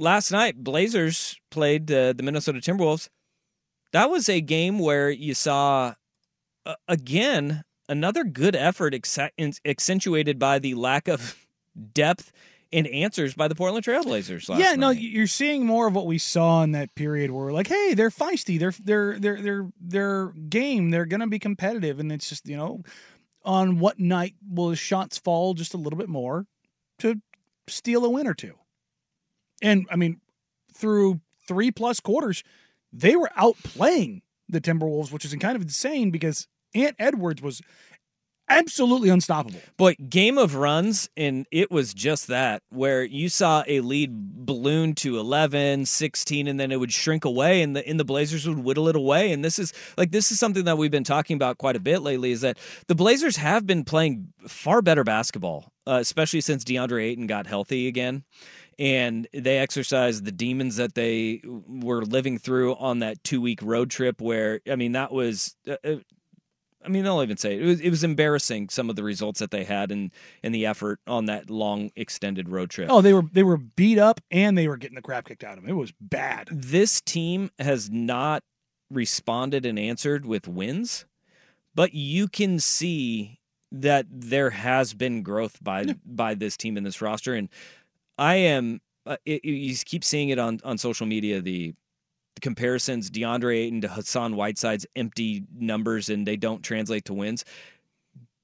Last night, Blazers played uh, the Minnesota Timberwolves. That was a game where you saw, uh, again, another good effort accentuated by the lack of depth and answers by the Portland Trailblazers. yeah, night. no, you're seeing more of what we saw in that period where we're like, hey, they're feisty, they're they're they're they're they're game, they're gonna be competitive, and it's just you know, on what night will the shots fall just a little bit more to steal a win or two, and I mean, through three plus quarters, they were outplaying the Timberwolves, which is kind of insane because Ant Edwards was absolutely unstoppable. But game of runs, and it was just that, where you saw a lead balloon to 11, 16, and then it would shrink away, and the, and the Blazers would whittle it away. And this is like, this is something that we've been talking about quite a bit lately is that the Blazers have been playing far better basketball, uh, especially since DeAndre Ayton got healthy again and they exercised the demons that they were living through on that two week road trip where i mean that was uh, uh I mean, I'll even say it. it was it was embarrassing some of the results that they had and and the effort on that long extended road trip. Oh, they were they were beat up and they were getting the crap kicked out of them. It was bad. This team has not responded and answered with wins, but you can see that there has been growth by yeah. by this team in this roster, and I am. Uh, it, you keep seeing it on on social media. The comparisons DeAndre Ayton to Hassan Whiteside's empty numbers and they don't translate to wins.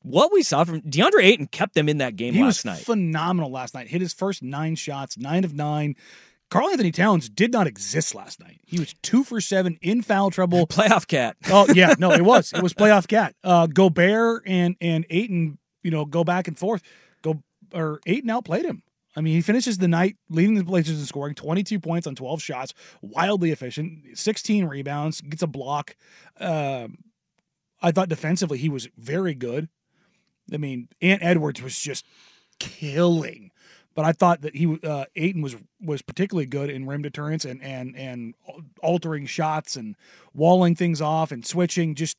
What we saw from DeAndre Ayton kept them in that game he last night. Phenomenal last night. Hit his first nine shots, nine of nine. Karl-Anthony Towns did not exist last night. He was two for seven in foul trouble. Playoff cat. oh yeah, no, it was. It was playoff cat. Uh, Gobert and and Ayton, you know, go back and forth. Go or Ayton outplayed him. I mean, he finishes the night leading the Blazers in scoring, 22 points on 12 shots, wildly efficient, 16 rebounds, gets a block. Uh, I thought defensively he was very good. I mean, Ant Edwards was just killing, but I thought that he uh, Ayton was was particularly good in rim deterrence and and and altering shots and walling things off and switching. Just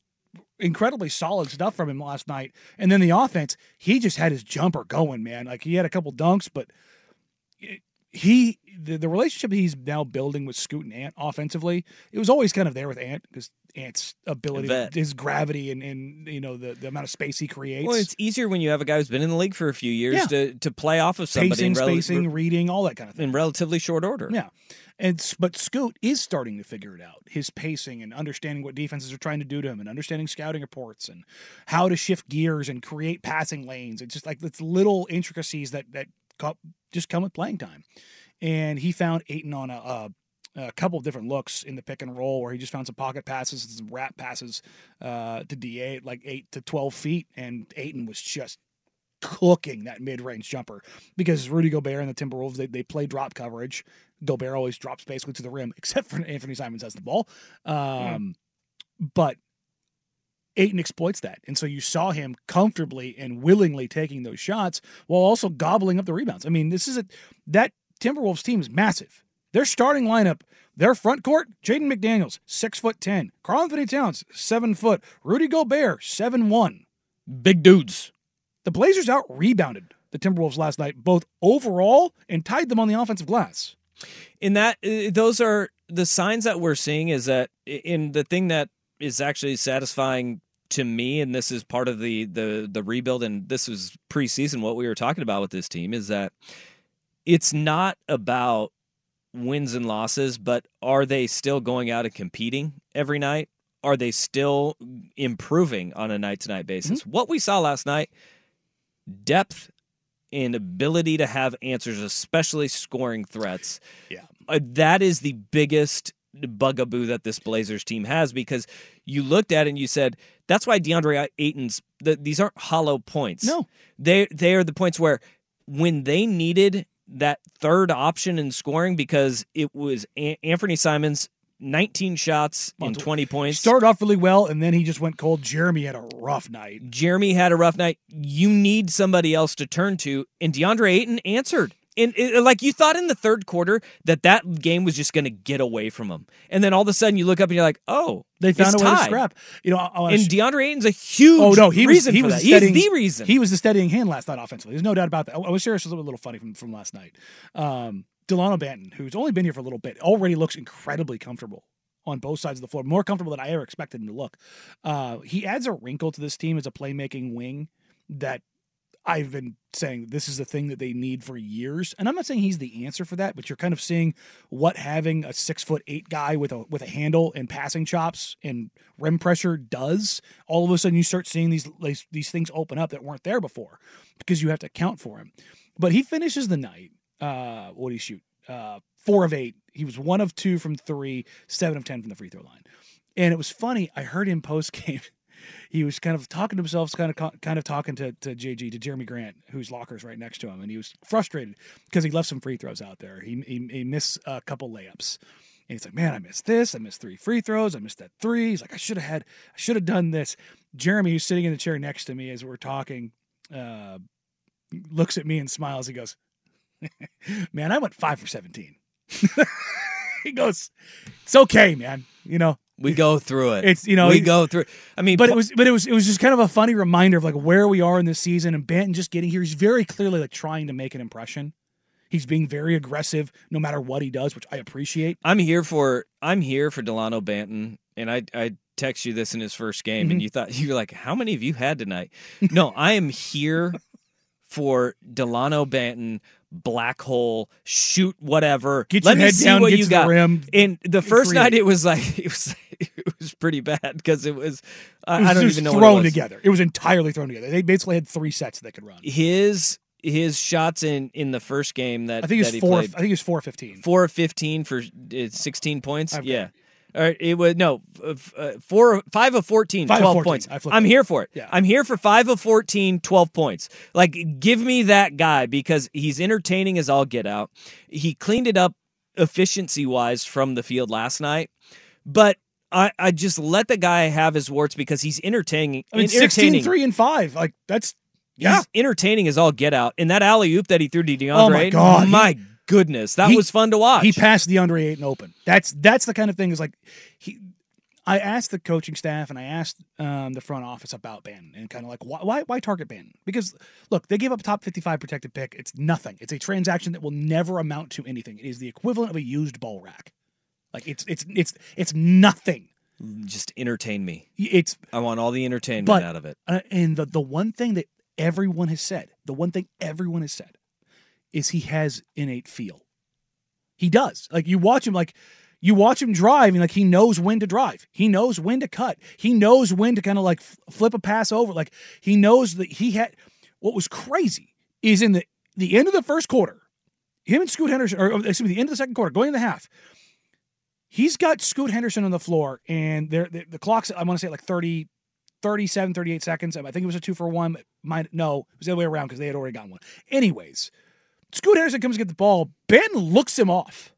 incredibly solid stuff from him last night. And then the offense, he just had his jumper going, man. Like he had a couple dunks, but he the, the relationship he's now building with Scoot and Ant offensively, it was always kind of there with Ant because Ant's ability, his gravity, and, and you know the, the amount of space he creates. Well, it's easier when you have a guy who's been in the league for a few years yeah. to to play off of somebody Pacing, rel- spacing, reading, all that kind of thing in relatively short order. Yeah, and but Scoot is starting to figure it out. His pacing and understanding what defenses are trying to do to him, and understanding scouting reports and how to shift gears and create passing lanes. It's just like it's little intricacies that that just come with playing time. And he found Ayton on a, a a couple of different looks in the pick and roll where he just found some pocket passes and some wrap passes uh, to DA like eight to 12 feet. And Ayton was just cooking that mid range jumper because Rudy Gobert and the Timberwolves, they, they play drop coverage. Gobert always drops basically to the rim, except for Anthony Simons has the ball. Um, mm. But Ayton exploits that. And so you saw him comfortably and willingly taking those shots while also gobbling up the rebounds. I mean, this is a that Timberwolves team is massive. Their starting lineup, their front court, Jaden McDaniels, six foot ten. Karl-Anthony Towns, seven foot. Rudy Gobert, seven one. Big dudes. The Blazers out rebounded the Timberwolves last night, both overall and tied them on the offensive glass. In that, uh, those are the signs that we're seeing. Is that in the thing that is actually satisfying to me, and this is part of the the the rebuild, and this was preseason. What we were talking about with this team is that it's not about wins and losses, but are they still going out and competing every night? Are they still improving on a night to night basis? Mm-hmm. What we saw last night, depth and ability to have answers, especially scoring threats. Yeah. Uh, that is the biggest bugaboo that this Blazers team has because you looked at it and you said, that's why DeAndre Ayton's, the, these aren't hollow points. No. They, they are the points where when they needed that third option in scoring because it was A- Anthony Simons 19 shots in 20 He points. started off really well, and then he just went cold. Jeremy had a rough night. Jeremy had a rough night. You need somebody else to turn to, and DeAndre Ayton answered. And it, like you thought in the third quarter that that game was just going to get away from them, and then all of a sudden you look up and you're like, "Oh, They found a way to scrap. You know, I, I And DeAndre Ayton's a huge oh no, he was reason he was that. the He's the reason. He was the steadying hand last night offensively. There's no doubt about that. I, I was serious. It was a little funny from from last night. Um, Delano Banton, who's only been here for a little bit, already looks incredibly comfortable on both sides of the floor, more comfortable than I ever expected him to look. Uh, he adds a wrinkle to this team as a playmaking wing that I've been saying this is the thing that they need for years. And I'm not saying he's the answer for that, but you're kind of seeing what having a six foot eight guy with a with a handle and passing chops and rim pressure does. All of a sudden, you start seeing these these, things open up that weren't there before because you have to account for him. But he finishes the night. Uh, what did he shoot? Uh, four of eight. He was one of two from three, seven of ten from the free throw line. And it was funny. I heard him post game. He was kind of talking to himself, kind of kind of talking to, to JG, to Jeremy Grant, whose locker's right next to him, and he was frustrated because he left some free throws out there. He he, he missed a couple layups, and he's like, "Man, I missed this. I missed three free throws. I missed that three. He's like, "I should have had. I should have done this." Jeremy, who's sitting in the chair next to me as we're talking, uh, looks at me and smiles. He goes, "Man, I went five for 17. he goes, "It's okay, man. You know, we go through it. It's, you know, we go through. I mean, but it was but it was it was just kind of a funny reminder of like where we are in this season and Banton just getting here. He's very clearly like trying to make an impression. He's being very aggressive no matter what he does, which I appreciate. I'm here for I'm here for Delano Banton, and I I text you this in his first game, Mm-hmm. and you thought you were like, how many of you had tonight? no, I am here for Delano Banton, black hole, shoot whatever. Get Let your me see down, what you to the got. rim, and the first night, it was like it was it was pretty bad because it was I, It was I don't even know what it thrown was. together. It was entirely thrown together. They basically had three sets they could run. His his shots in in the first game that I think it that he four. I think it was four fifteen. four of 15 for uh, 16 points. I've yeah. All right, it was no uh, four, five of 14, Five of 12 14. points. I'm it. here for it. Yeah. I'm here for five of 14, 12 points. Like, give me that guy because he's entertaining as all get out. He cleaned it up efficiency wise from the field last night, but I, I just let the guy have his warts because he's entertaining. I mean, entertaining. 16, 3, and five. Like that's yeah. He's entertaining is all get out. And that alley oop that he threw to DeAndre, Oh my God, he- my goodness, that he- was fun to watch. He passed eight and open. That's that's the kind of thing is like he. I asked the coaching staff and I asked um, the front office about Banton and kind of like why, why why target Banton? Because look, they gave up a top fifty five protected pick. It's nothing. It's a transaction that will never amount to anything. It is the equivalent of a used ball rack. Like it's it's it's it's nothing. just entertain me. It's I want all the entertainment But- out of it. uh, and the the one thing that everyone has said, the one thing everyone has said, is he has innate feel. He does. Like you watch him, like you watch him drive, and like he knows when to drive. He knows when to cut. He knows when to kind of like f- flip a pass over. Like he knows that he had. What was crazy is in the the end of the first quarter, him and Scoot Henderson, or excuse me, the end of the second quarter, going in the half. He's got Scoot Henderson on the floor, and they're, the, the clock's, I want to say like 30, 37, 38 seconds. I think it was a two for one. Mine, no, it was the other way around because they had already gotten one. Anyways, Scoot Henderson comes to get the ball. Ben looks him off,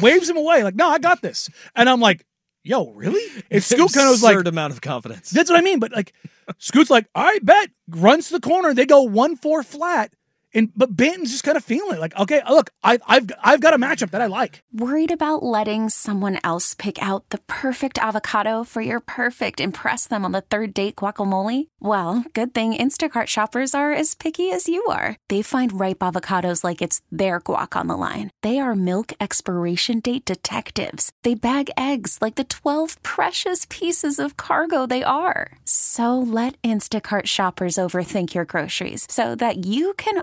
waves him away, like, no, I got this. And I'm like, yo, really? And Scoot kind of was like, amount of confidence. that's what I mean. But like, Scoot's like, all right, bet, runs to the corner. They go one four flat. And but Banton's just kind of feeling like, okay, uh, look, I, I've I've got a matchup that I like. Worried about letting someone else pick out the perfect avocado for your perfect impress them on the third date guacamole? Well, good thing Instacart shoppers are as picky as you are. They find ripe avocados like it's their guac on the line. They are milk expiration date detectives. They bag eggs like the 12 precious pieces of cargo they are. So let Instacart shoppers overthink your groceries so that you can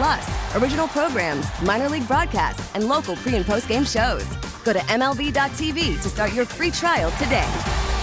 Plus, original programs, minor league broadcasts, and local pre and post game shows. Go to MLB.tv to start your free trial today.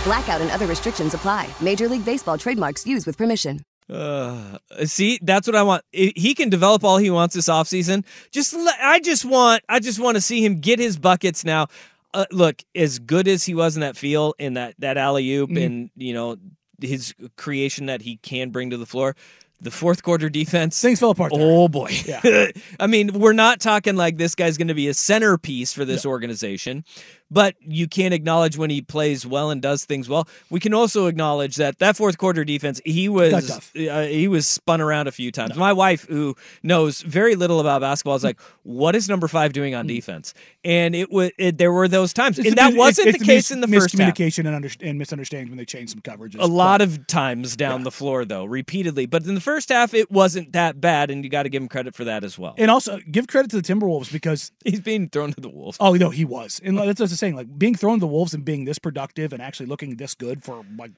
Blackout and other restrictions apply. Major League Baseball trademarks used with permission. Uh, see, that's what I want. He can develop all he wants this offseason. Just let, I just want I just want to see him get his buckets now. Uh, look, as good as he was in that feel in that that alley oop and you know his creation that he can bring to the floor, the fourth quarter defense Things fell apart. there. Oh boy. Yeah. I mean, we're not talking like this guy's going to be a centerpiece for this organization, but you can't acknowledge when he plays well and does things well. We can also acknowledge that that fourth quarter defense, he was uh, he was spun around a few times. My wife, who knows very little about basketball, is like, "What is number five doing on defense?" And it was it, there were those times. It's and that mis- wasn't the case in the first half. miscommunication and, under, and misunderstanding when they changed some coverages. A lot of times down the floor, though, repeatedly. But in the first half, it wasn't that bad, and you got to give him credit for that as well. and also give credit to the Timberwolves because He's being thrown to the wolves. oh no he was. And that's what I was saying like being thrown to the Wolves and being this productive and actually looking this good for like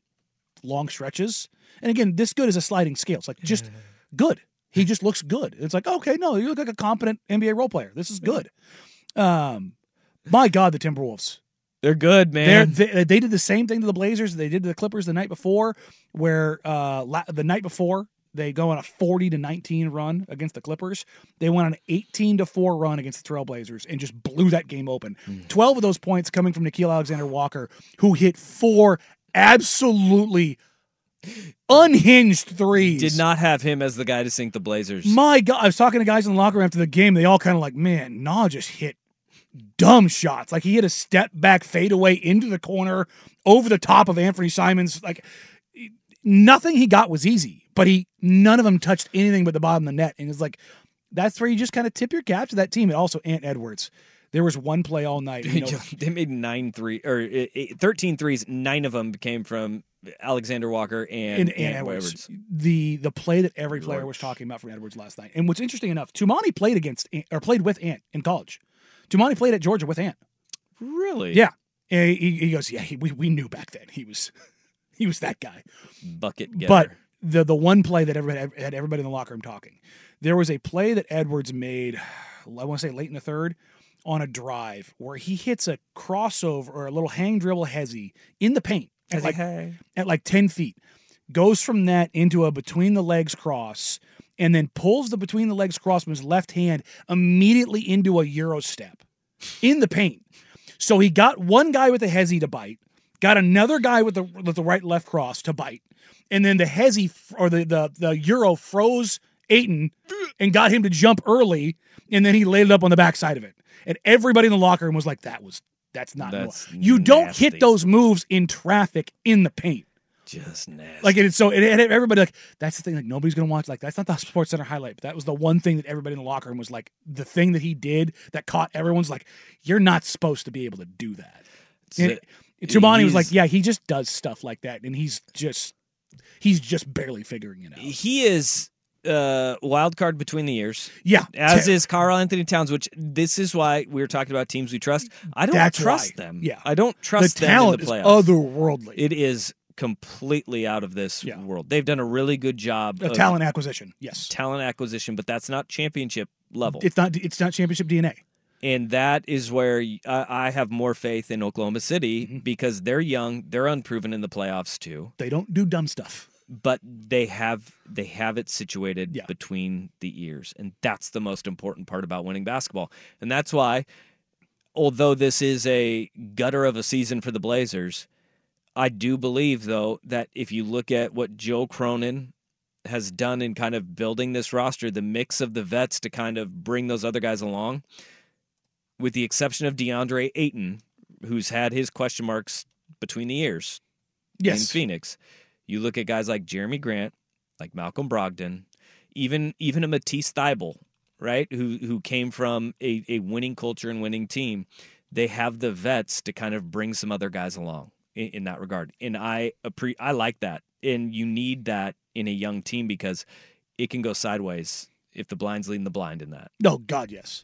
long stretches. And again this good is a sliding scale. It's like just good. He just looks good. It's like okay no you look like a competent NBA role player. This is good. Um my God the Timberwolves. They're good, They're, man. they they did the same thing to the Blazers they did to the Clippers the night before, where uh la- the night before they go on a forty to nineteen run against the Clippers. They went on an eighteen to four run against the Trailblazers and just blew that game open. Mm. Twelve of those points coming from Nickeil Alexander Walker, who hit four absolutely unhinged threes. Did not have him as the guy to sink the Blazers. My God, I was talking to guys in the locker room after the game. They all kind of like, man, Nah just hit dumb shots. Like he hit a step back fadeaway into the corner over the top of Anthony Simons. Like nothing he got was easy, but he none of them touched anything but the bottom of the net. And it's like that's where you just kind of tip your cap to that team. And also Ant Edwards. There was one play all night. You know, they made nine three or uh, eight- 13 threes. Nine of them came from Alexander Walker and, and, and Ant Edwards. The the play that every player was talking about from Edwards last night. And what's interesting enough, Toumani played against or played with Ant in college. Toumani played at Georgia with Ant. Really? Yeah. And he, he goes, yeah, he, we, we knew back then he was he was that guy. Bucket getter. But the the one play that everybody had everybody in the locker room talking. There was a play that Edwards made, I want to say late in the third, on a drive where he hits a crossover or a little hang dribble hezzy in the paint at like at like ten feet, goes from that into a between the legs cross, and then pulls the between the legs cross from his left hand immediately into a euro step in the paint. So he got one guy with a hezzy to bite, got another guy with the with the right left cross to bite, and then the hezzy or the the the euro froze Ayton and got him to jump early, and then he laid it up on the backside of it. And everybody in the locker room was like, "That was that's not. That's you don't hit those moves in traffic in the paint." just nasty. Like it's so it, it, everybody like that's the thing like nobody's gonna watch like that's not the Sports Center highlight but that was the one thing that everybody in the locker room was like the thing that he did that caught everyone's like you're not supposed to be able to do that. Toumani was like yeah he just does stuff like that and he's just he's just barely figuring it out. he is uh wild card between the years. Yeah, As ter- is Karl Anthony Towns, which this is why we are talking about teams we trust. I don't That's trust why. them. Yeah. I don't the trust them talent in the is otherworldly. it is completely out of this Yeah. world. They've done a really good job of talent acquisition, yes. talent acquisition, but that's not championship level. It's not it's not championship DNA. And that is where I have more faith in Oklahoma City Mm-hmm. because they're young, they're unproven in the playoffs too, They don't do dumb stuff. but they have they have it situated Yeah. between the ears, and that's the most important part about winning basketball, and that's why, although this is a gutter of a season for the Blazers, I do believe though that if you look at what Joe Cronin has done in kind of building this roster, the mix of the vets to kind of bring those other guys along, with the exception of DeAndre Ayton, who's had his question marks between the ears in Phoenix. You look at guys like Jeremy Grant, like Malcolm Brogdon, even even a Matisse Thybulle, right? Who who came from a, a winning culture and winning team. they have the vets to kind of bring some other guys along in, in that regard. And I appre- I like that. And you need that in a young team because it can go sideways if the blind's leading the blind in that. No, God, yes.